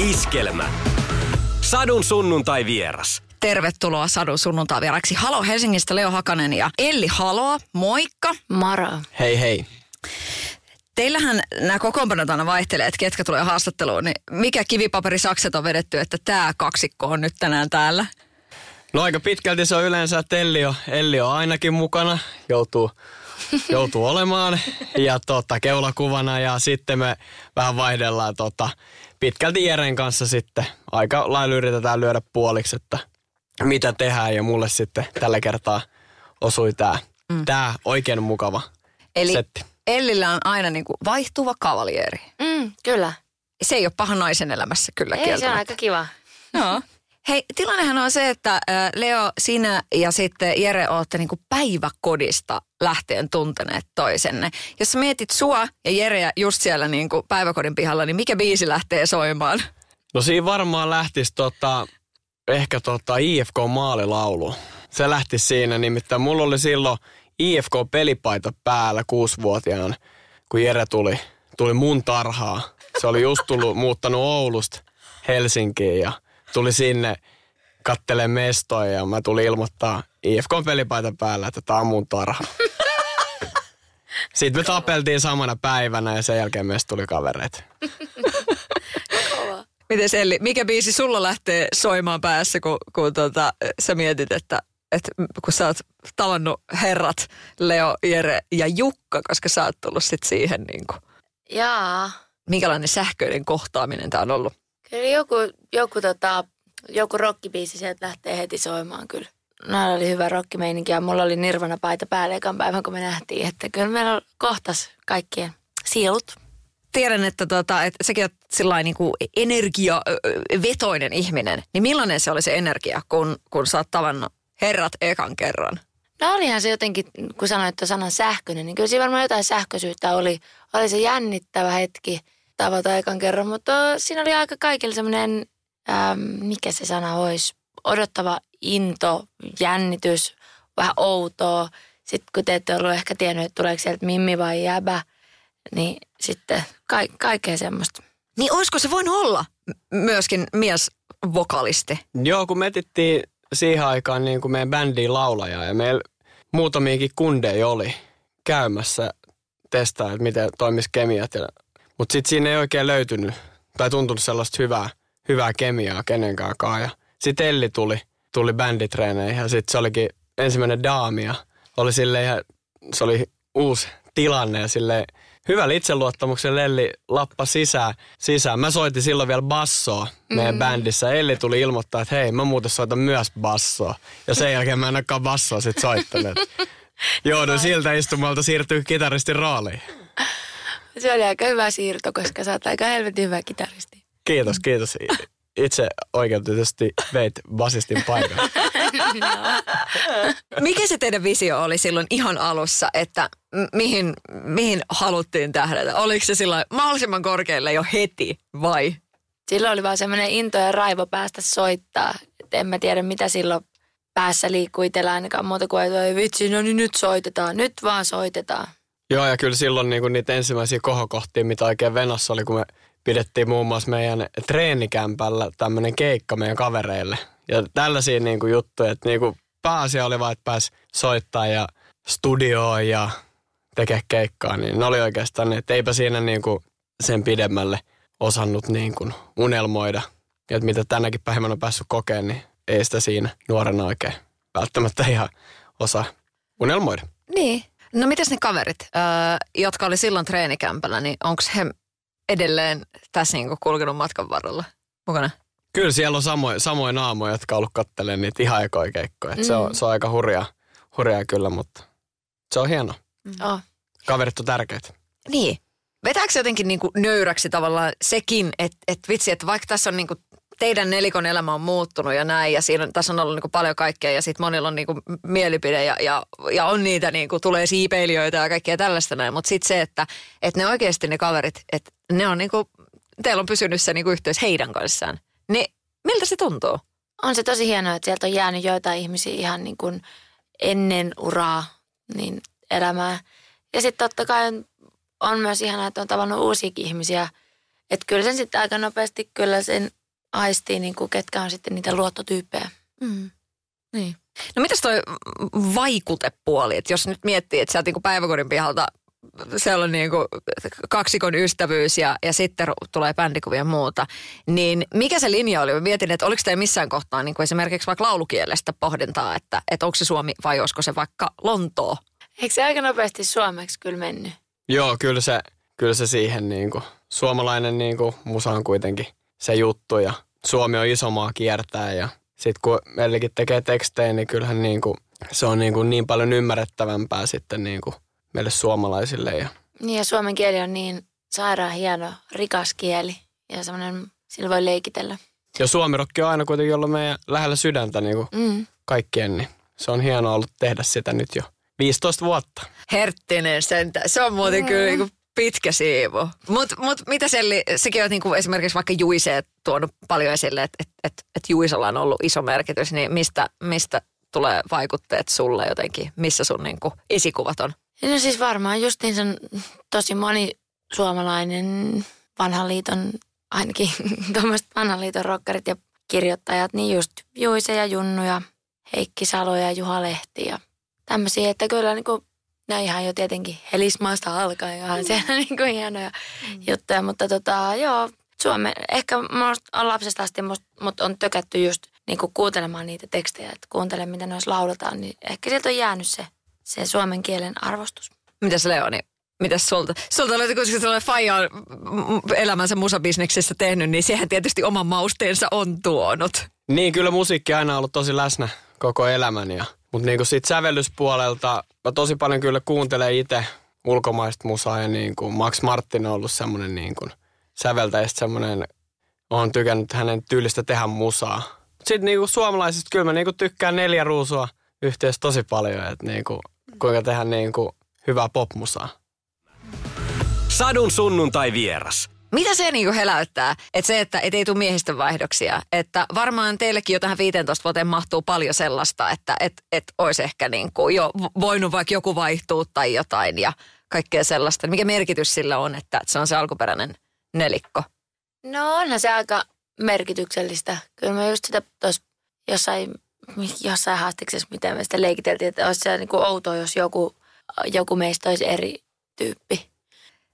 Iskelmä. Sadun sunnuntai vieras. Tervetuloa Sadun sunnuntai vieraksi. Halo Helsingistä Leo Hakanen ja Elli Haloa. Moikka. Moro. Hei hei. Teillähän nämä kokoonpanot aina vaihtelee, että ketkä tulee haastatteluun. Niin mikä kivipaperi sakset on vedetty, että tämä kaksikko on nyt tänään täällä? No aika pitkälti se on yleensä, että Elli on, Elli on ainakin mukana, joutuu, joutuu olemaan ja tota, keulakuvana ja sitten me vähän vaihdellaan tota, pitkälti Jeren kanssa sitten. Aika lailla yritetään lyödä puoliksi, että mitä tehdään ja mulle sitten tällä kertaa osui tämä mm. tää oikein mukava Eli setti. Ellillä on aina niin kuin vaihtuva kavalieri. Mm, kyllä. Se ei ole paha naisen elämässä kyllä Ei, se on aika kiva. Joo. Hei, tilannehan on se, että Leo, sinä ja sitten Jere olette niinku päiväkodista lähtien tunteneet toisenne. Jos mietit sua ja Jereä just siellä niinku päiväkodin pihalla, niin mikä biisi lähtee soimaan? No siinä varmaan lähtisi tota, ehkä tota IFK-maalilaulu. Se lähti siinä, nimittäin mulla oli silloin IFK-pelipaita päällä kuusivuotiaan, kun Jere tuli, tuli mun tarhaa. Se oli just tullut, muuttanut Oulusta Helsinkiin ja tuli sinne kattelee mestoja ja mä tulin ilmoittaa IFK-pelipaita päällä, että tää on mun tarha. Sitten me tapeltiin samana päivänä ja sen jälkeen meistä tuli kavereita. Miten Elli, mikä biisi sulla lähtee soimaan päässä, kun, kun tota, sä mietit, että, että kun sä oot tavannut herrat Leo, Jere ja Jukka, koska sä oot tullut sit siihen niin kuin, Jaa. minkälainen sähköinen kohtaaminen tää on ollut? Kyllä joku, joku, tota, joku rockibiisi sieltä lähtee heti soimaan kyllä. Näillä oli hyvä rockimeininki ja mulla oli Nirvana paita päällä ekan päivän, kun me nähtiin. Että kyllä meillä kohtas kaikkien sielut. tiedän, että, tota, että säkin oot sellainen niin kuin energiavetoinen ihminen. Niin millainen se oli se energia, kun, kun sä oot tavannut herrat ekan kerran? No olihan se jotenkin, kun sanoit tuon sanan sähköinen, niin kyllä siinä varmaan jotain sähköisyyttä oli. Oli se jännittävä hetki tavata ekan kerran, mutta siinä oli aika kaikilla semmoinen, ähm, mikä se sana olisi, odottava into, jännitys, vähän outoa. Sitten kun te ette ollut ehkä tiennyt, että tuleeko sieltä mimmi vai jäbä, niin sitten ka- kaikkea semmoista. Niin olisiko se voinut olla myöskin miesvokalisti? Joo, kun me etittiin siihen aikaan niin kuin meidän bändiin laulajaa ja meillä muutamiakin kundeja oli käymässä testaa, että miten toimisi kemiat. Ja, mutta sitten siinä ei oikein löytynyt tai tuntunut sellaista hyvää, hyvää kemiaa kenenkään Ja sitten Elli tuli, tuli bänditreeneihin ja sitten se olikin ensimmäinen daami ja oli silleen, ihan- se oli uusi tilanne ja silleen hyvällä itseluottamuksella Elli lappa sisään, sisään. Mä soitin silloin vielä bassoa meidän mm. bändissä. Elli tuli ilmoittaa, että hei, mä muuten soitan myös bassoa. Ja sen jälkeen mä en olekaan bassoa sit soittanut. Joudun siltä istumalta siirtyä kitaristin rooliin. Se oli aika hyvä siirto, koska sä oot aika helvetin hyvä kitaristi. Kiitos, kiitos. Itse oikeutetusti veit basistin paikan. Mikä se teidän visio oli silloin ihan alussa, että mihin, mihin haluttiin tähdätä? Oliko se silloin mahdollisimman korkealle jo heti vai? Silloin oli vaan semmoinen into ja raivo päästä soittaa. Et en mä tiedä, mitä silloin päässä liikkuu itsellä ainakaan muuta kuin, että "Oi vitsi, no niin nyt soitetaan. Nyt vaan soitetaan. Joo, ja kyllä silloin niinku niitä ensimmäisiä kohokohtia, mitä oikein Venossa oli, kun me pidettiin muun muassa meidän treenikämpällä tämmöinen keikka meidän kavereille. Ja tällaisia niinku juttuja, että niinku pääasia oli vaan, että pääsi soittaa ja studioon ja tekee keikkaa, niin ne oli oikeastaan, että eipä siinä niinku sen pidemmälle osannut niinku unelmoida. Ja että mitä tänäkin päivänä on päässyt kokemaan, niin ei sitä siinä nuorena oikein välttämättä ihan osaa unelmoida. Niin. No mitäs ne kaverit, öö, jotka oli silloin treenikämpällä, niin onko he edelleen tässä niinku kulkenut matkan varrella mukana? Kyllä siellä on samoja, samoja naamoja, jotka on ollut kattelemaan niitä ihan ekoja keikkoja. Mm. Se, on, se on aika hurjaa, hurjaa kyllä, mutta se on hieno. Oh. Kaverit on tärkeitä. Niin. Vetääkö se jotenkin niinku nöyräksi tavallaan sekin, että et vitsi, että vaikka tässä on niinku teidän nelikon elämä on muuttunut ja näin, ja siinä, tässä on ollut niinku paljon kaikkea, ja sitten monilla on niinku mielipide, ja, ja, ja on niitä, niinku, tulee siipeilijöitä ja kaikkea tällaista näin, mutta sitten se, että et ne oikeasti ne kaverit, että ne on niinku, teillä on pysynyt se niinku yhteys heidän kanssaan, niin miltä se tuntuu? On se tosi hienoa, että sieltä on jäänyt joitain ihmisiä ihan niin kuin ennen uraa niin elämää. Ja sitten totta kai on, myös ihanaa, että on tavannut uusiakin ihmisiä Että kyllä sen sitten aika nopeasti kyllä sen aistii, niin kuin ketkä on sitten niitä luottotyyppejä. Mm. Niin. No mitäs toi vaikutepuoli, että jos nyt miettii, että sä oot niinku päiväkodin pihalta siellä on niinku kaksikon ystävyys ja, ja sitten tulee bändikuvia ja muuta. Niin mikä se linja oli? Mä mietin, että oliko teillä missään kohtaa niin kuin esimerkiksi vaikka laulukielestä pohdintaa, että, että onko se Suomi vai olisiko se vaikka Lontoo? Eikö se aika nopeasti suomeksi kyllä mennyt? Joo, kyllä se, kyllä se siihen niin kuin, suomalainen niin kuin, musa on kuitenkin se juttu ja Suomi on iso maa kiertää ja sitten kun meilläkin tekee tekstejä, niin kyllähän niin kuin, se on niin, kuin niin paljon ymmärrettävämpää sitten niin kuin meille suomalaisille. Ja... Niin ja suomen kieli on niin sairaan hieno, rikas kieli ja semmoinen, sillä voi leikitellä. Ja suomirokki on aina kuitenkin ollut meidän lähellä sydäntä niin kuin mm. kaikkien, niin se on hienoa ollut tehdä sitä nyt jo 15 vuotta. Herttinen sentä. Se on muuten mm. kyllä niin kuin pitkä siivu. Mutta mut, mitä Selli, sekin on niinku esimerkiksi vaikka Juise tuonut paljon esille, että et, et, et Juisella on ollut iso merkitys, niin mistä, mistä tulee vaikutteet sulle jotenkin? Missä sun niinku esikuvat on? No siis varmaan justiin sen tosi moni suomalainen vanhan liiton, ainakin tuommoiset vanhan liiton rockerit ja kirjoittajat, niin just Juise ja Junnu ja Heikki Salo ja Juha Lehti ja tämmöisiä, että kyllä niin ne ihan jo tietenkin helismaasta alkaen ihan siellä niin kuin hienoja mm. juttuja, mutta tota, joo, Suome, ehkä on lapsesta asti must, mut on tökätty just niin kuin kuuntelemaan niitä tekstejä, että kuuntele mitä noissa lauletaan, niin ehkä sieltä on jäänyt se se suomen kielen arvostus. Mitäs Leoni? Mitäs sulta? Sulta oli, kun sellainen faija on elämänsä musabisneksessä tehnyt, niin siihen tietysti oman mausteensa on tuonut. Niin, kyllä musiikki aina ollut tosi läsnä koko elämän. Ja, mutta niin sitten sävellyspuolelta mä tosi paljon kyllä kuuntelen itse ulkomaista musaa ja niin kuin Max Martin on ollut semmoinen niin kuin säveltäjä semmoinen, on tykännyt hänen tyylistä tehdä musaa. Sitten niin kuin suomalaisista kyllä mä niin kuin tykkään neljä ruusua yhteensä tosi paljon, että niin kuin kuinka tehdä niin kuin hyvää popmusaa. Sadun sunnuntai vieras. Mitä se niin heläyttää? Että se, että et ei tule miehistön vaihdoksia. Että varmaan teillekin jo tähän 15 vuoteen mahtuu paljon sellaista, että et, et olisi ehkä niin kuin jo voinut vaikka joku vaihtua tai jotain ja kaikkea sellaista. Mikä merkitys sillä on, että se on se alkuperäinen nelikko? No onhan se aika merkityksellistä. Kyllä mä just sitä tuossa jossain jossain haastiksessa, miten me sitä leikiteltiin, että olisi se niin kuin outoa, jos joku, joku meistä olisi eri tyyppi.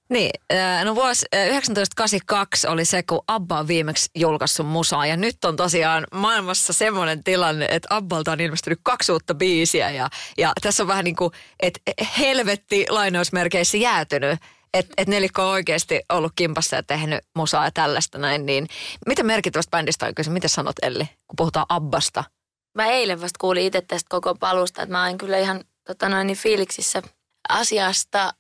Niin, äh, no vuosi 1982 äh, oli se, kun Abba on viimeksi julkaissut musaa. Ja nyt on tosiaan maailmassa semmoinen tilanne, että Abbalta on ilmestynyt kaksi uutta biisiä. Ja, ja tässä on vähän niin kuin, että helvetti lainausmerkeissä jäätynyt. Että et nelikko on oikeasti ollut kimpassa ja tehnyt musaa ja tällaista näin. Niin mitä merkittävästä bändistä on kyse? Mitä sanot Elli, kun puhutaan Abbasta? Mä eilen vasta kuulin itse tästä koko palusta, että mä oon kyllä ihan tota noin, niin fiiliksissä asiasta.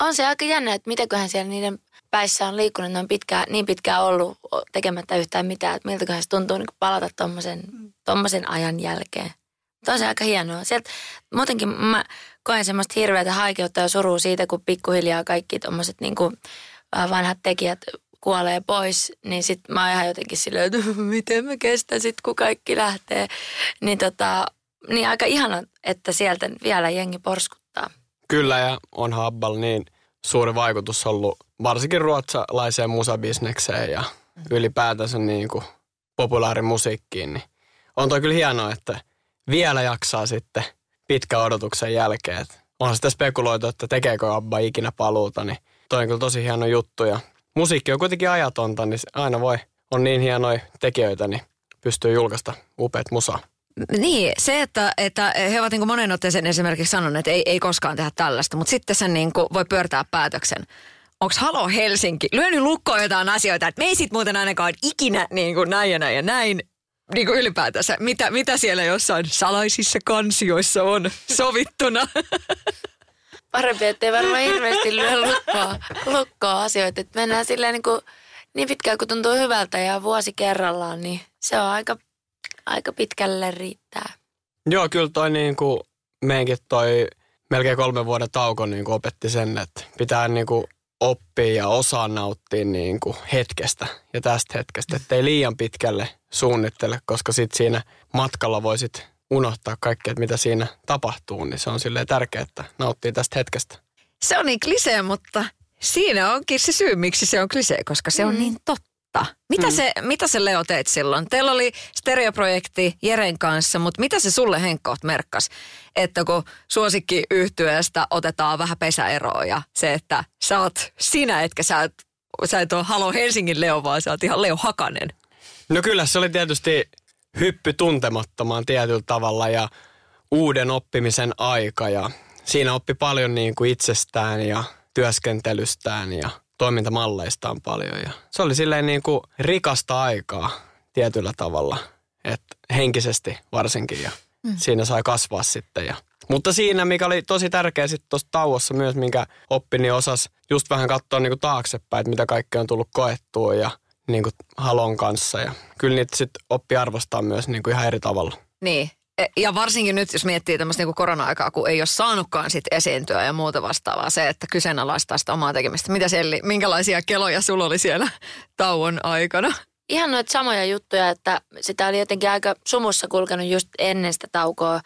On se aika jännä, että mitäköhän siellä niiden päissä on liikkunut, ne on pitkään, niin pitkään ollut tekemättä yhtään mitään, että miltäköhän se tuntuu niin palata tuommoisen tommosen ajan jälkeen. Mutta on se aika hienoa. Sieltä, muutenkin mä koen semmoista hirveätä haikeutta ja surua siitä, kun pikkuhiljaa kaikki tuommoiset niin vanhat tekijät kuolee pois, niin sit mä oon ihan jotenkin silleen, että miten mä kestän sit, kun kaikki lähtee. Niin, tota, niin aika ihana, että sieltä vielä jengi porskuttaa. Kyllä ja on Habbal niin suuri vaikutus ollut varsinkin ruotsalaiseen musabisnekseen ja ylipäätänsä niin kuin populaarimusiikkiin. Niin on toi kyllä hienoa, että vielä jaksaa sitten pitkän odotuksen jälkeen. onhan sitä spekuloitu, että tekeekö Abba ikinä paluuta, niin toi on kyllä tosi hieno juttu ja musiikki on kuitenkin ajatonta, niin aina voi, on niin hienoja tekijöitä, niin pystyy julkaista upeat musaa. Niin, se, että, että he ovat niin monen otteeseen esimerkiksi sanoneet, että ei, ei koskaan tehdä tällaista, mutta sitten sen niin voi pyörtää päätöksen. Onko Halo Helsinki lyönyt lukkoon jotain asioita, että me ei sit muuten ainakaan ikinä niin kuin näin ja näin ja näin, niin kuin ylipäätänsä, mitä, mitä siellä jossain salaisissa kansioissa on sovittuna? parempi, ettei varmaan hirveästi lyö lukkoa, lukkoa asioita. Että mennään silleen niin, kuin, niin pitkään kuin tuntuu hyvältä ja vuosi kerrallaan, niin se on aika, aika pitkälle riittää. Joo, kyllä toi niin kuin meidänkin toi melkein kolmen vuoden tauko niin kuin opetti sen, että pitää niin kuin oppia ja osaa nauttia niin kuin hetkestä ja tästä hetkestä, ettei liian pitkälle suunnittele, koska sitten siinä matkalla voisit unohtaa kaikkea, mitä siinä tapahtuu, niin se on silleen tärkeää, että nauttii tästä hetkestä. Se on niin klisee, mutta Siinä onkin se syy, miksi se on klisee, koska se on niin totta. Mitä, mm. se, mitä se Leo teit silloin? Teillä oli stereoprojekti Jeren kanssa, mutta mitä se sulle Henkkoot merkkas? Että kun suosikki yhtyeestä otetaan vähän pesäeroa ja se, että sä oot sinä, etkä sä, et, sä et ole Halo Helsingin Leo, vaan sä oot ihan Leo Hakanen. No kyllä se oli tietysti hyppy tuntemattomaan tietyllä tavalla ja uuden oppimisen aika ja siinä oppi paljon niin kuin itsestään ja työskentelystään ja toimintamalleistaan paljon. Ja se oli silleen niin kuin rikasta aikaa tietyllä tavalla, että henkisesti varsinkin ja mm. siinä sai kasvaa sitten. Ja. Mutta siinä, mikä oli tosi tärkeä sitten tuossa tauossa myös, minkä oppi, niin osas just vähän katsoa niin kuin taaksepäin, että mitä kaikkea on tullut koettua ja niin kuin halon kanssa. Ja kyllä niitä sitten oppi arvostaa myös niin kuin ihan eri tavalla. Niin, ja varsinkin nyt, jos miettii tämmöistä niin korona-aikaa, kun ei ole saanutkaan sit esiintyä ja muuta vastaavaa, se, että kyseenalaistaa sitä omaa tekemistä. Mitä Selli, minkälaisia keloja sulla oli siellä tauon aikana? Ihan noita samoja juttuja, että sitä oli jotenkin aika sumussa kulkenut just ennen sitä taukoa.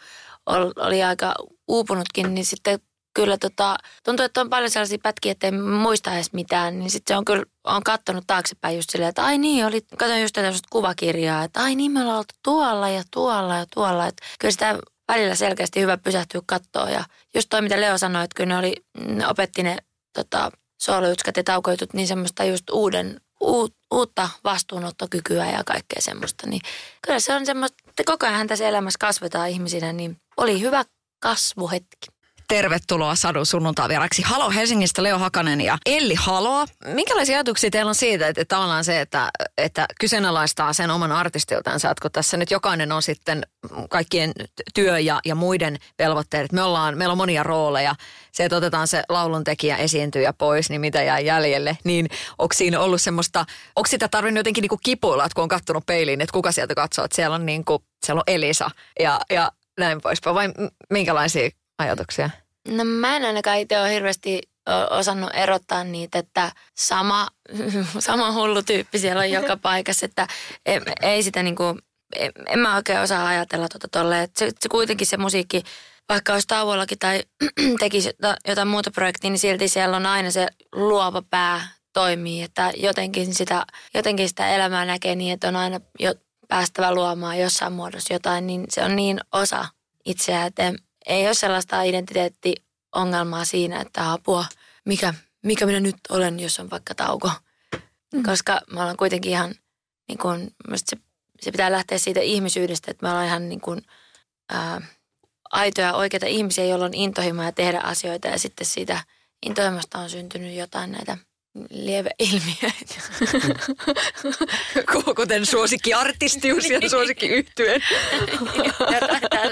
Oli aika uupunutkin, niin sitten kyllä tota, tuntuu, että on paljon sellaisia pätkiä, että ei muista edes mitään, niin sitten se on kyllä, on kattonut taaksepäin just silleen, että ai niin, oli, katsoin just tätä kuvakirjaa, että ai niin, me ollaan oltu tuolla ja tuolla ja tuolla, että kyllä sitä välillä selkeästi hyvä pysähtyä kattoon ja just toi, mitä Leo sanoi, että kyllä ne oli, ne opetti ne tota, soolojutskat ja taukoitut niin semmoista just uuden, u, uutta vastuunottokykyä ja kaikkea semmoista, niin kyllä se on semmoista, että koko ajan tässä elämässä kasvetaan ihmisinä, niin oli hyvä kasvuhetki. Tervetuloa Sadun sunnuntai vieraksi. Halo Helsingistä Leo Hakanen ja Elli Halo. Minkälaisia ajatuksia teillä on siitä, että, tavallaan se, että, että kyseenalaistaa sen oman artistiltansa, että kun tässä nyt jokainen on sitten kaikkien työ ja, ja muiden velvoitteet. Me ollaan, meillä on monia rooleja. Se, että otetaan se lauluntekijä esiintyjä pois, niin mitä jää jäljelle. Niin onko siinä ollut semmoista, onko sitä tarvinnut jotenkin niin kuin kipuilla, että kun on kattonut peiliin, että kuka sieltä katsoo, että siellä on, niin kuin, siellä on Elisa ja, ja näin poispäin. Vai minkälaisia ajatuksia? No mä en ainakaan itse ole hirveästi osannut erottaa niitä, että sama, sama hullu tyyppi siellä on joka paikassa, että ei, ei sitä niin kuin, en, en mä oikein osaa ajatella tuota tolle, että se, se kuitenkin se musiikki, vaikka olisi tauollakin tai tekisi jotain muuta projektia, niin silti siellä on aina se luova pää toimii, että jotenkin sitä, jotenkin sitä elämää näkee niin, että on aina jo päästävä luomaan jossain muodossa jotain, niin se on niin osa itseä, että ei ole sellaista identiteettiongelmaa siinä, että apua, mikä, mikä minä nyt olen, jos on vaikka tauko. Mm. Koska me ollaan kuitenkin ihan, niin kuin, se, se pitää lähteä siitä ihmisyydestä, että me ollaan ihan niin kuin, ää, aitoja oikeita ihmisiä, joilla on intohimoja tehdä asioita ja sitten siitä intohimosta on syntynyt jotain näitä lieveilmiöitä. Kuten suosikkiartistius ja suosikkiyhtyön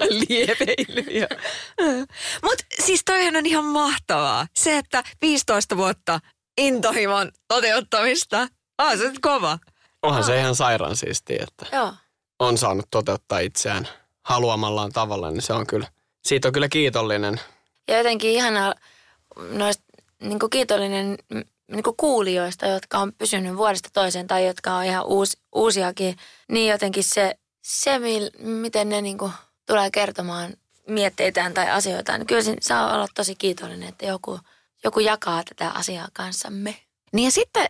lieveilmiö. Mutta siis toihan on ihan mahtavaa. Se, että 15 vuotta intohimon toteuttamista, on se kova. Onhan se ihan sairaan siistiä, että Joo. on saanut toteuttaa itseään haluamallaan tavalla, niin se on kyllä, siitä on kyllä kiitollinen. Ja jotenkin ihanaa noista niin kiitollinen niin kuin kuulijoista, jotka on pysynyt vuodesta toiseen tai jotka on ihan uusi, uusiakin, niin jotenkin se, se miten ne niin kuin tulee kertomaan mietteitään tai asioitaan, niin kyllä se saa olla tosi kiitollinen, että joku, joku jakaa tätä asiaa kanssamme. Niin ja sitten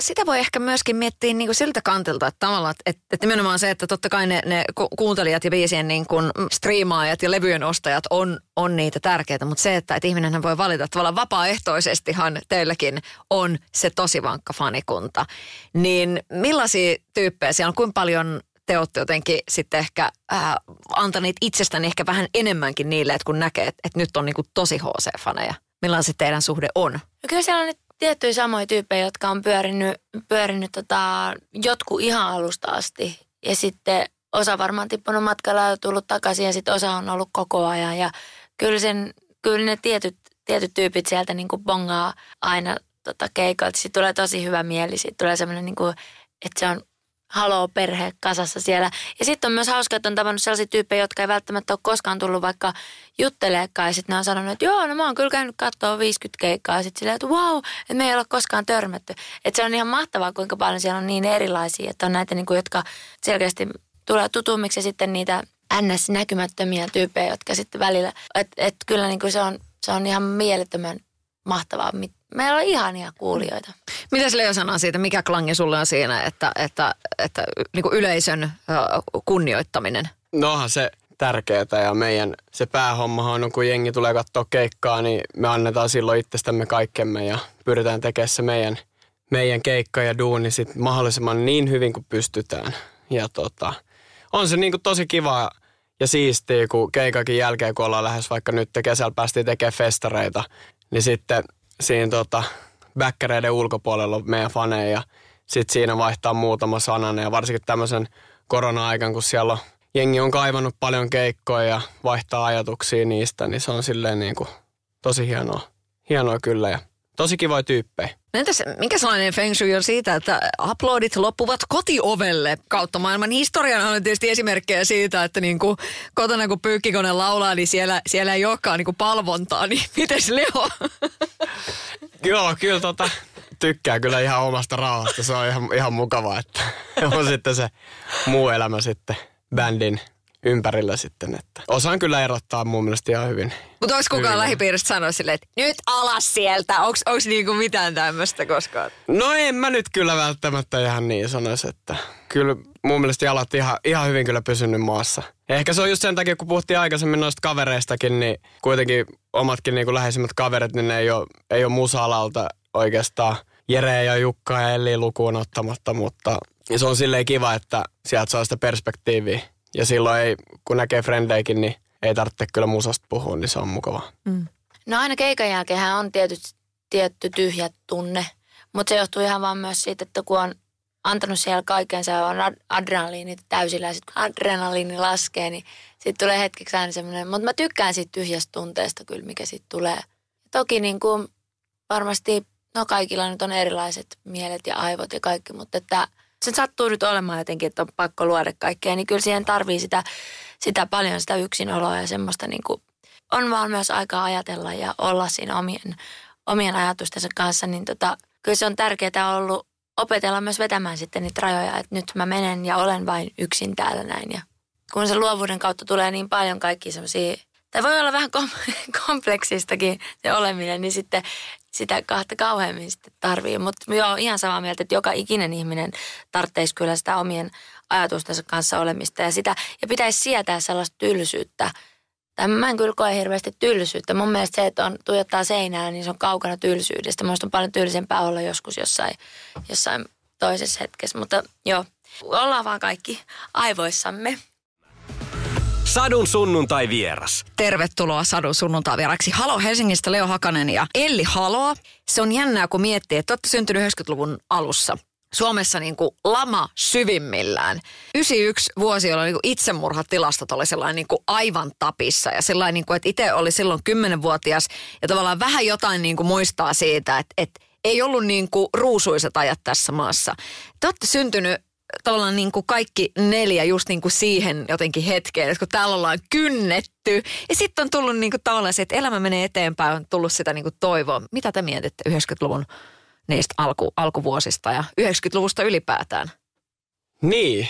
sitä voi ehkä myöskin miettiä niin kuin siltä kantilta, että tavallaan, että, että nimenomaan se, että totta kai ne, ne kuuntelijat ja biisien niin kuin striimaajat ja levyjen ostajat on, on niitä tärkeitä, mutta se, että, että ihminen voi valita tavallaan vapaaehtoisestihan teilläkin on se tosi vankka fanikunta. Niin millaisia tyyppejä siellä on, kuinka paljon te olette jotenkin sitten ehkä äh, antaneet itsestäni ehkä vähän enemmänkin niille, että kun näkee, että, että nyt on niin kuin tosi HC-faneja. Millainen se teidän suhde on? No kyllä siellä on nyt tiettyjä samoja tyyppejä, jotka on pyörinyt, pyörinyt tota, jotkut ihan alusta asti. Ja sitten osa varmaan tippunut matkalla ja tullut takaisin ja sitten osa on ollut koko ajan. Ja kyllä, sen, kyllä ne tietyt, tietyt tyypit sieltä niin kuin bongaa aina tota, keikoilta. Sitten tulee tosi hyvä mieli. Sitten tulee semmoinen, niin että se on haloo perhe kasassa siellä. Ja sitten on myös hauska, että on tavannut sellaisia tyyppejä, jotka ei välttämättä ole koskaan tullut vaikka jutteleekaan. Ja sitten ne on sanonut, että joo, no mä oon kyllä käynyt katsoa 50 keikkaa. Ja sitten silleen, että wow, että me ei ole koskaan törmätty. Että se on ihan mahtavaa, kuinka paljon siellä on niin erilaisia. Että on näitä, niin kuin, jotka selkeästi tulee tutummiksi ja sitten niitä NS-näkymättömiä tyyppejä, jotka sitten välillä, että et kyllä niin kuin se, on, se on ihan mielettömän mahtavaa, meillä on ihania kuulijoita. Mitä Leo sanoo siitä, mikä klangi sulle on siinä, että, että, että niin kuin yleisön kunnioittaminen? Nohan se tärkeää ja meidän se päähommahan on, kun jengi tulee katsoa keikkaa, niin me annetaan silloin itsestämme kaikkemme ja pyritään tekemään se meidän, meidän keikka ja duuni sit mahdollisimman niin hyvin kuin pystytään. Ja tota, on se niinku tosi kiva ja siistiä, kun keikakin jälkeen, kun ollaan lähes vaikka nyt kesällä päästiin tekemään festareita, niin sitten siinä tota, bäkkäreiden ulkopuolella on meidän faneja ja sitten siinä vaihtaa muutama sanan ja varsinkin tämmöisen korona-aikan, kun siellä on, jengi on kaivannut paljon keikkoja ja vaihtaa ajatuksia niistä, niin se on silleen niin kuin tosi hienoa, hienoa kyllä ja tosi kivoja tyyppejä. Entäs minkä sellainen feng shui on siitä, että uploadit loppuvat kotiovelle kautta maailman? Historian on tietysti esimerkkejä siitä, että niin kuin kotona kun pyykkikone laulaa, niin siellä, siellä ei olekaan niin kuin palvontaa. Niin mites Leo? Joo, kyllä tota, tykkää kyllä ihan omasta rauhasta. Se on ihan, ihan mukavaa, että on sitten se muu elämä sitten bändin ympärillä sitten. Että osaan kyllä erottaa mun mielestä ihan hyvin. Mutta onko kukaan Hyvin. lähipiiristä sanoa silleen, että nyt alas sieltä? Onko niinku mitään tämmöistä koskaan? No en mä nyt kyllä välttämättä ihan niin sanoisi, että kyllä mun mielestä jalat ihan, ihan hyvin kyllä pysynyt maassa. Ehkä se on just sen takia, kun puhuttiin aikaisemmin noista kavereistakin, niin kuitenkin omatkin niin kuin läheisimmät kaverit, niin ne ei ole, ei ole musa-alalta oikeastaan Jere ja Jukka ja Elli lukuun ottamatta, mutta se on silleen kiva, että sieltä saa sitä perspektiiviä. Ja silloin ei, kun näkee frendeikin, niin ei tarvitse kyllä musasta puhua, niin se on mukavaa. No aina keikan jälkeen on tietyt, tietty tyhjä tunne, mutta se johtuu ihan vaan myös siitä, että kun on antanut siellä kaikensa on ad- adrenaliini täysillä ja sitten kun adrenaliini laskee, niin sitten tulee hetkeksi aina semmoinen, mutta mä tykkään siitä tyhjästä tunteesta kyllä, mikä sitten tulee. Toki niin kuin varmasti, no kaikilla nyt on erilaiset mielet ja aivot ja kaikki, mutta että se sattuu nyt olemaan jotenkin, että on pakko luoda kaikkea, niin kyllä siihen tarvii sitä, sitä paljon sitä yksinoloa ja semmoista niin kuin, on vaan myös aikaa ajatella ja olla siinä omien, omien ajatustensa kanssa, niin tota, kyllä se on tärkeää ollut opetella myös vetämään sitten niitä rajoja, että nyt mä menen ja olen vain yksin täällä näin. Ja kun se luovuuden kautta tulee niin paljon kaikki semmoisia, tai voi olla vähän kom- kompleksistakin se oleminen, niin sitten sitä kahta kauheammin sitten tarvii. Mutta joo, ihan samaa mieltä, että joka ikinen ihminen tarvitsisi kyllä sitä omien ajatustensa kanssa olemista ja sitä, ja pitäisi sietää sellaista tylsyyttä. Tai mä en kyllä koe hirveästi tylsyyttä. Mun mielestä se, että on, tuijottaa seinää, niin se on kaukana tylsyydestä. Musta on paljon tylsempää olla joskus jossain, jossain toisessa hetkessä. Mutta joo, ollaan vaan kaikki aivoissamme. Sadun sunnuntai vieras. Tervetuloa Sadun sunnuntai vieraksi. Halo Helsingistä Leo Hakanen ja Elli Haloa. Se on jännää, kun miettii, että olette syntynyt 90-luvun alussa. Suomessa niin kuin lama syvimmillään. 91 vuosi, jolloin niin kuin itsemurhatilastot oli sellainen niin kuin aivan tapissa. Ja sellainen, niin kuin, että itse oli silloin 10-vuotias ja tavallaan vähän jotain niin kuin muistaa siitä, että, että ei ollut niin kuin ruusuiset ajat tässä maassa. Te olette syntynyt tavallaan niin kuin kaikki neljä just niin kuin siihen jotenkin hetkeen, että kun täällä ollaan kynnetty. Ja sitten on tullut niin kuin tavallaan se, että elämä menee eteenpäin, on tullut sitä niin kuin toivoa. Mitä te mietitte 90-luvun niistä alku, alkuvuosista ja 90-luvusta ylipäätään? Niin,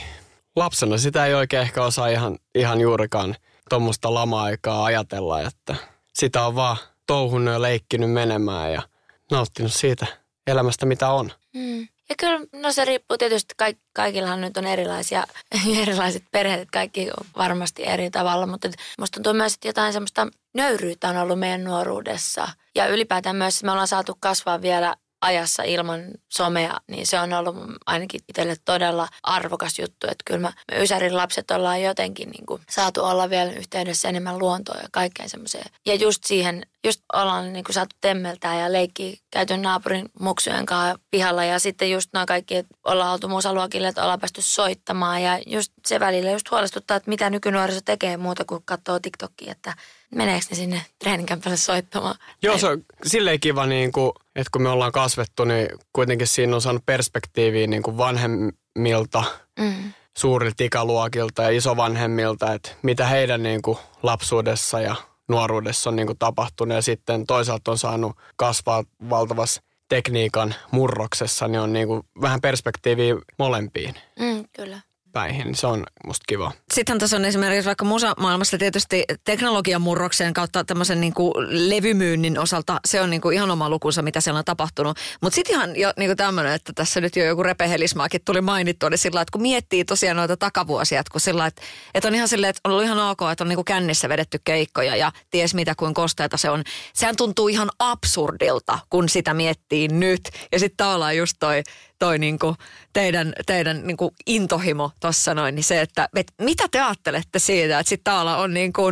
lapsena sitä ei oikein ehkä osaa ihan, ihan juurikaan tuommoista lama-aikaa ajatella, että sitä on vaan touhunut ja leikkinyt menemään ja nauttinut siitä elämästä, mitä on. Mm. Ja kyllä, no se riippuu tietysti, kaik, kaikillahan nyt on erilaisia, erilaiset perheet, kaikki on varmasti eri tavalla, mutta musta tuntuu myös, että jotain semmoista nöyryyttä on ollut meidän nuoruudessa. Ja ylipäätään myös me ollaan saatu kasvaa vielä ajassa ilman somea, niin se on ollut ainakin itselle todella arvokas juttu. Että kyllä me Ysärin lapset ollaan jotenkin niin kuin saatu olla vielä yhteydessä enemmän luontoa ja kaikkeen semmoiseen. Ja just siihen, just ollaan niin kuin saatu temmeltää ja leikkiä käyty naapurin muksujen kanssa pihalla. Ja sitten just nämä kaikki, että ollaan oltu musaluokille, että ollaan päästy soittamaan. Ja just se välillä just huolestuttaa, että mitä nykynuoriso tekee muuta kuin katsoo TikTokia, että meneekö ne sinne treeninkämpälle soittamaan. Joo, se on silleen kiva, niin kuin, että kun me ollaan kasvettu, niin kuitenkin siinä on saanut perspektiiviä niin kuin vanhemmilta, Mm. suurilta ikäluokilta ja isovanhemmilta, että mitä heidän niin kuin lapsuudessa ja nuoruudessa on niin kuin tapahtunut. Ja sitten toisaalta on saanut kasvaa valtavassa tekniikan murroksessa, niin on niin kuin vähän perspektiiviä molempiin Mm, kyllä. Päihin. Se on musta kiva. sittenhän tässä on esimerkiksi vaikka musamaailmassa tietysti teknologian murrokseen kautta tämmöisen niin kuin levymyynnin osalta se on niin kuin ihan oma lukunsa, mitä siellä on tapahtunut. Mutta sitten ihan jo niin kuin tämmöinen, että tässä nyt jo joku repehelismaakin tuli mainittua, niin sillä että kun miettii tosiaan noita takavuosia, että kun sillä että, että on ihan silleen, että on ollut ihan ok, että on niin kuin kännissä vedetty keikkoja ja ties mitä kuin kosteita se on. Sehän tuntuu ihan absurdilta, kun sitä miettii nyt. Ja sitten tavallaan just toi toi niinku teidän, teidän niinku intohimo tuossa noin, niin se, että et mitä te ajattelette siitä, että sitten täällä on niinku,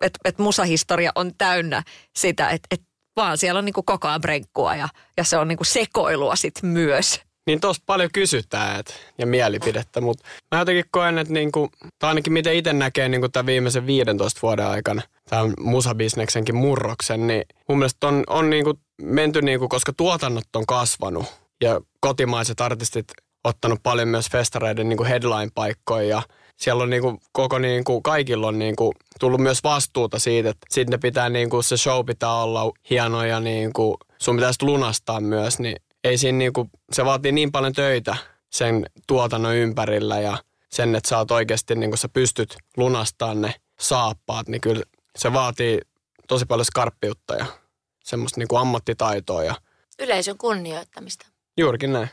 että et musahistoria on täynnä sitä, että et vaan siellä on niinku koko ajan brenkkua ja, ja se on niinku sekoilua sitten myös. Niin tuossa paljon kysytään et, ja mielipidettä, mutta mä jotenkin koen, että niinku, tai ainakin miten itse näkee niinku tämän viimeisen 15 vuoden aikana, tämän musabisneksenkin murroksen, niin mun mielestä on, on niinku menty, niinku, koska tuotannot on kasvanut ja kotimaiset artistit ottanut paljon myös festareiden niin headline-paikkoja ja siellä on niin kuin, koko niin kuin, kaikilla on niin kuin, tullut myös vastuuta siitä, että sitten pitää niin kuin, se show pitää olla hieno ja niin kuin, sun pitäisi lunastaa myös, niin ei siinä niin kuin, se vaatii niin paljon töitä sen tuotannon ympärillä ja sen, että sä oot oikeasti niin kuin sä pystyt lunastamaan ne saappaat, niin kyllä se vaatii tosi paljon skarppiutta ja semmoista niin kuin ammattitaitoa. Ja... Yleisön kunnioittamista. Juurikin näin.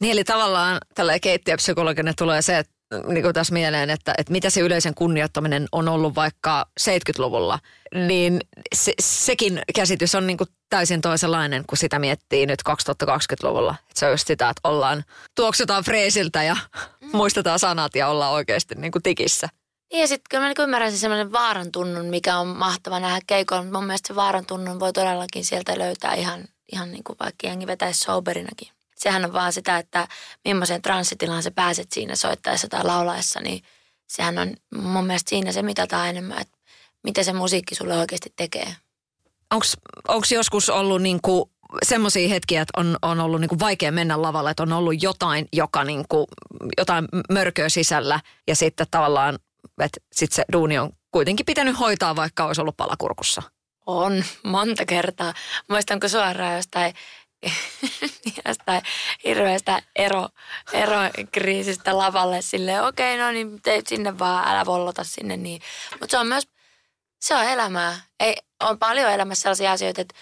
Niin eli tavallaan tällä keittiöpsykologinen tulee se, että niin kuin tässä mieleen, että, että mitä se yleisen kunnioittaminen on ollut vaikka 70-luvulla, niin se, sekin käsitys on niin kuin täysin toisenlainen, kun sitä miettii nyt 2020-luvulla. Että se on just sitä, että ollaan, tuoksutaan freesiltä ja mm. muistetaan sanat ja ollaan oikeasti niin kuin tikissä. Niin ja sitten kyllä mä niin ymmärrän semmoinen vaaran tunnun, mikä on mahtava nähdä keikolla, mutta mun mielestä se vaaran tunnun voi todellakin sieltä löytää ihan ihan niin kuin vaikka jengi vetäisi soberinakin. Sehän on vaan sitä, että millaiseen transsitilaan sä pääset siinä soittaessa tai laulaessa, niin sehän on mun mielestä siinä se mitataan enemmän, että mitä se musiikki sulle oikeasti tekee. Onko joskus ollut niinku semmoisia hetkiä, että on, on ollut niinku vaikea mennä lavalle, että on ollut jotain, joka niinku, jotain mörköä sisällä ja sitten tavallaan, että sitten se duuni on kuitenkin pitänyt hoitaa, vaikka olisi ollut palakurkussa? On, monta kertaa. Muistanko suoraan jostain, jostain hirveästä ero, erokriisistä lavalle silleen, okei, okay, no niin teit sinne vaan, älä vollota sinne niin. Mutta se on myös, se on elämää. Ei, on paljon elämässä sellaisia asioita, että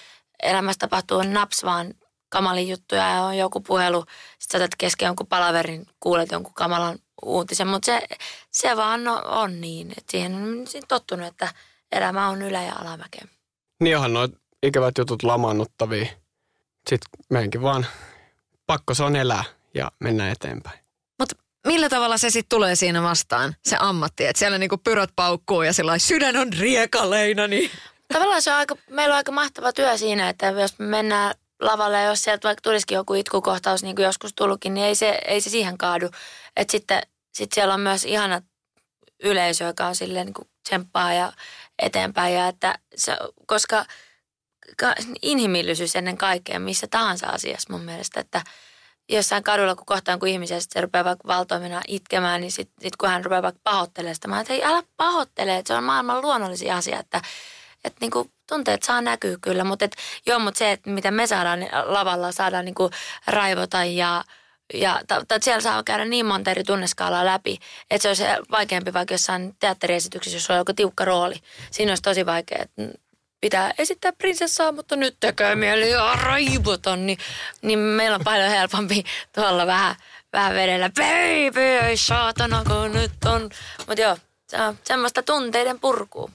elämässä tapahtuu naps vaan kamalin juttuja ja on joku puhelu, sitten saatat kesken jonkun palaverin, kuulet jonkun kamalan uutisen, mutta se, se vaan on, on niin, että siihen on tottunut, että elämä on ylä- ja alamäkeä. Niin onhan noin ikävät jutut lamaannuttavia. Sitten meidänkin vaan pakko se on elää ja mennä eteenpäin. Mutta millä tavalla se sitten tulee siinä vastaan, se ammatti? Että siellä niinku pyröt paukkuu ja sillä sydän on riekaleina, niin... Tavallaan se on aika, meillä on aika mahtava työ siinä, että jos me mennään lavalle ja jos sieltä vaikka tulisikin joku itkukohtaus, niin kuin joskus tullutkin, niin ei se, ei se siihen kaadu. Että sitten sit siellä on myös ihana yleisö, joka on silleen niin kuin tsemppaa ja eteenpäin. Ja että se, koska inhimillisyys ennen kaikkea missä tahansa asiassa mun mielestä, että jossain kadulla, kun kohtaan kun ihmisiä, sitten se rupeaa vaikka valtoimena itkemään, niin sitten sit kun hän rupeaa vaikka pahoittelemaan sitä, mä että hei älä pahoittele, että se on maailman luonnollisia asia, että, että niin kuin tunteet saa näkyä kyllä, mutta et, joo, mutta se, että mitä me saadaan niin lavalla, saadaan niin kuin raivota ja ja t- siellä saa käydä niin monta eri tunneskaalaa läpi, että se olisi vaikeampi vaikka jossain teatteriesityksessä, jos on joku tiukka rooli. Siinä olisi tosi vaikea, että pitää esittää prinsessaa, mutta nyt tekee mieli ja raivoton, niin, niin meillä on paljon helpompi tuolla vähän, vähän vedellä. Baby, ei saatana, kun nyt on. Mutta joo, se on semmoista tunteiden purkua.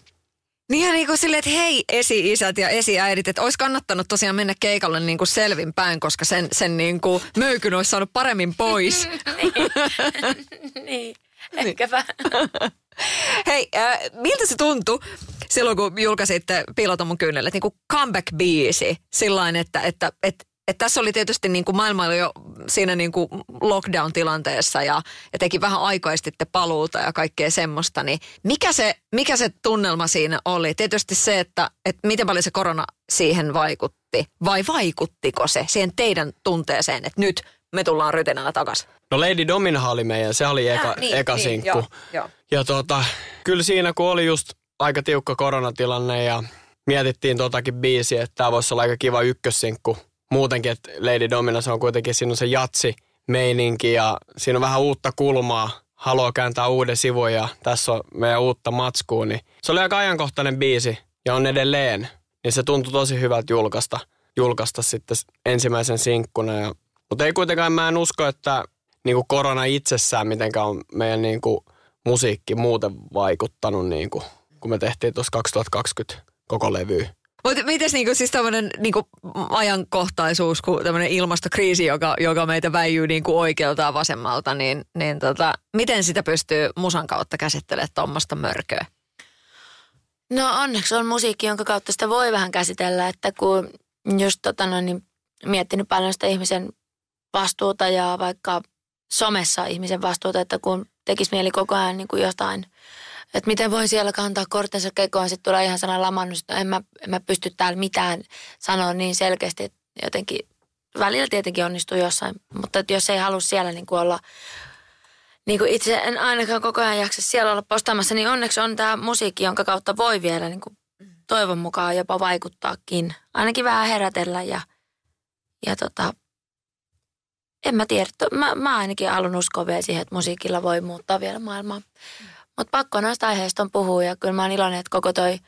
Niin niin kuin silleen, että hei esi-isät ja esi-äidit, että olisi kannattanut tosiaan mennä keikalle niin kuin selvinpäin, koska sen, sen niin kuin möykyn olisi saanut paremmin pois. niin, niin, ehkäpä. hei, äh, miltä se tuntui silloin, kun julkaisitte Piiloton mun kyynelle, niin kuin comeback-biisi, sillain, että, että, että että tässä oli tietysti niin kuin maailma oli jo siinä niin kuin lockdown-tilanteessa ja, ja teki vähän aikaistitte paluuta ja kaikkea semmoista, niin mikä se, mikä se tunnelma siinä oli? Tietysti se, että, että miten paljon se korona siihen vaikutti vai vaikuttiko se siihen teidän tunteeseen, että nyt me tullaan rytinällä takaisin? No Lady Domina oli meidän, se oli eka, ja, niin, eka niin, sinkku. Joo, joo. Ja tota, kyllä siinä kun oli just aika tiukka koronatilanne ja mietittiin totakin biisiä, että tämä voisi olla aika kiva ykkössinkku muutenkin, että Lady Domina se on kuitenkin, siinä on se jatsi meininki ja siinä on vähän uutta kulmaa haluaa kääntää uuden sivun ja tässä on meidän uutta matskua, niin se oli aika ajankohtainen biisi ja on edelleen. Niin se tuntui tosi hyvältä julkaista, julkaista sitten ensimmäisen sinkkuna. Ja, mutta ei kuitenkaan, mä en usko, että niin kuin korona itsessään mitenkään on meidän niin kuin musiikki muuten vaikuttanut, niin kuin, kun me tehtiin tuossa 2020 koko levy. Mutta mites niinku, siis tämmöinen niinku, ajankohtaisuus, kun tämmöinen ilmastokriisi, joka, joka meitä väijyy niinku oikealta ja vasemmalta, niin, niin tota, miten sitä pystyy musan kautta käsittelemään tuommoista mörköä? No onneksi on musiikki, jonka kautta sitä voi vähän käsitellä, että kun just tota noin, niin miettinyt paljon sitä ihmisen vastuuta ja vaikka somessa ihmisen vastuuta, että kun tekisi mieli koko ajan niin kuin jotain, että miten voi siellä kantaa kortensa kekoon, sitten tulee ihan sana lamannut, että en mä, en mä pysty täällä mitään sanoa niin selkeästi, että jotenkin välillä tietenkin onnistuu jossain, mutta että jos ei halua siellä niin kuin olla, niin kuin itse en ainakaan koko ajan jaksa siellä olla postaamassa, niin onneksi on tämä musiikki, jonka kautta voi vielä niin kuin toivon mukaan jopa vaikuttaakin. Ainakin vähän herätellä ja, ja tota, en mä tiedä. Mä, mä ainakin alun uskoa vielä siihen, että musiikilla voi muuttaa vielä maailmaa. Mm. Mutta pakko noista aiheista on puhua ja kyllä mä oon iloinen, että koko toi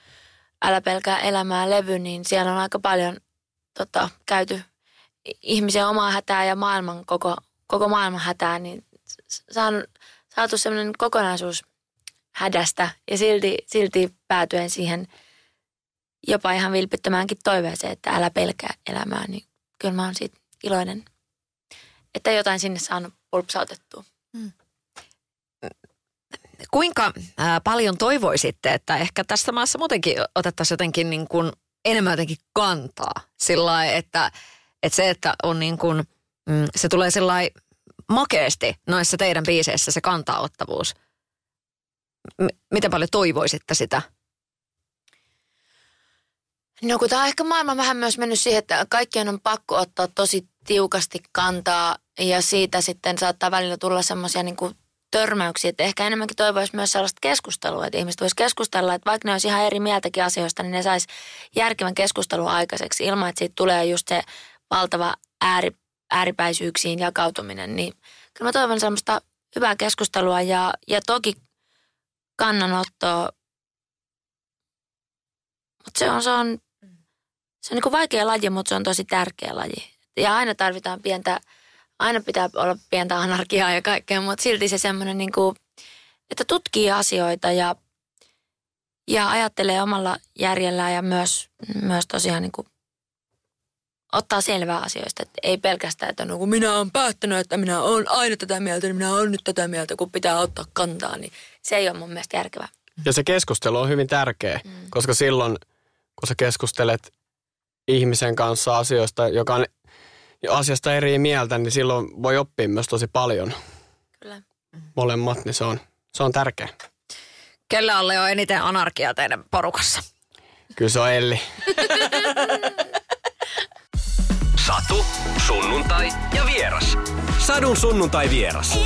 Älä pelkää elämää levy, niin siellä on aika paljon tota, käyty ihmisen omaa hätää ja maailman koko, koko maailman hätää, niin saan, saatu sellainen kokonaisuus hädästä ja silti, silti päätyen siihen jopa ihan vilpittömäänkin toiveeseen, että älä pelkää elämää, niin kyllä mä oon siitä iloinen että jotain sinne saanut pulpsautettua. Hmm. Kuinka ää, paljon toivoisitte, että ehkä tässä maassa muutenkin otettaisiin jotenkin niin kuin enemmän jotenkin kantaa sillä että, että se, että on niin kuin, mm, se tulee sellainen makeasti noissa teidän biiseissä se kantaottavuus. M- miten paljon toivoisitte sitä? No kun tämä on ehkä maailma vähän myös mennyt siihen, että kaikkien on pakko ottaa tosi tiukasti kantaa ja siitä sitten saattaa välillä tulla semmoisia niin törmäyksiä, että ehkä enemmänkin toivoisi myös sellaista keskustelua, että ihmiset voisi keskustella, että vaikka ne olisi ihan eri mieltäkin asioista, niin ne saisi järkevän keskustelun aikaiseksi ilman, että siitä tulee just se valtava ääri, ääripäisyyksiin jakautuminen, niin kyllä mä toivon semmoista hyvää keskustelua ja, ja toki kannanottoa, mutta se on, se on, se on niin vaikea laji, mutta se on tosi tärkeä laji. Ja aina tarvitaan pientä aina pitää olla pientä anarkiaa ja kaikkea, mutta silti se semmoinen, niin kuin, että tutkii asioita ja, ja ajattelee omalla järjellään ja myös, myös tosiaan niin kuin, ottaa selvää asioista. Että ei pelkästään, että no kun minä olen päättänyt, että minä olen aina tätä mieltä, niin minä olen nyt tätä mieltä, kun pitää ottaa kantaa, niin se ei ole mun mielestä järkevää. Ja se keskustelu on hyvin tärkeä, mm. koska silloin, kun sä keskustelet ihmisen kanssa asioista, joka on asiasta eri mieltä, niin silloin voi oppia myös tosi paljon. Kyllä. Molemmat, niin se on, se on tärkeä. Kellä alle on eniten anarkia teidän porukassa? Kyllä se on Elli. Satu, sunnuntai ja vieras. Sadun sunnuntai vieras.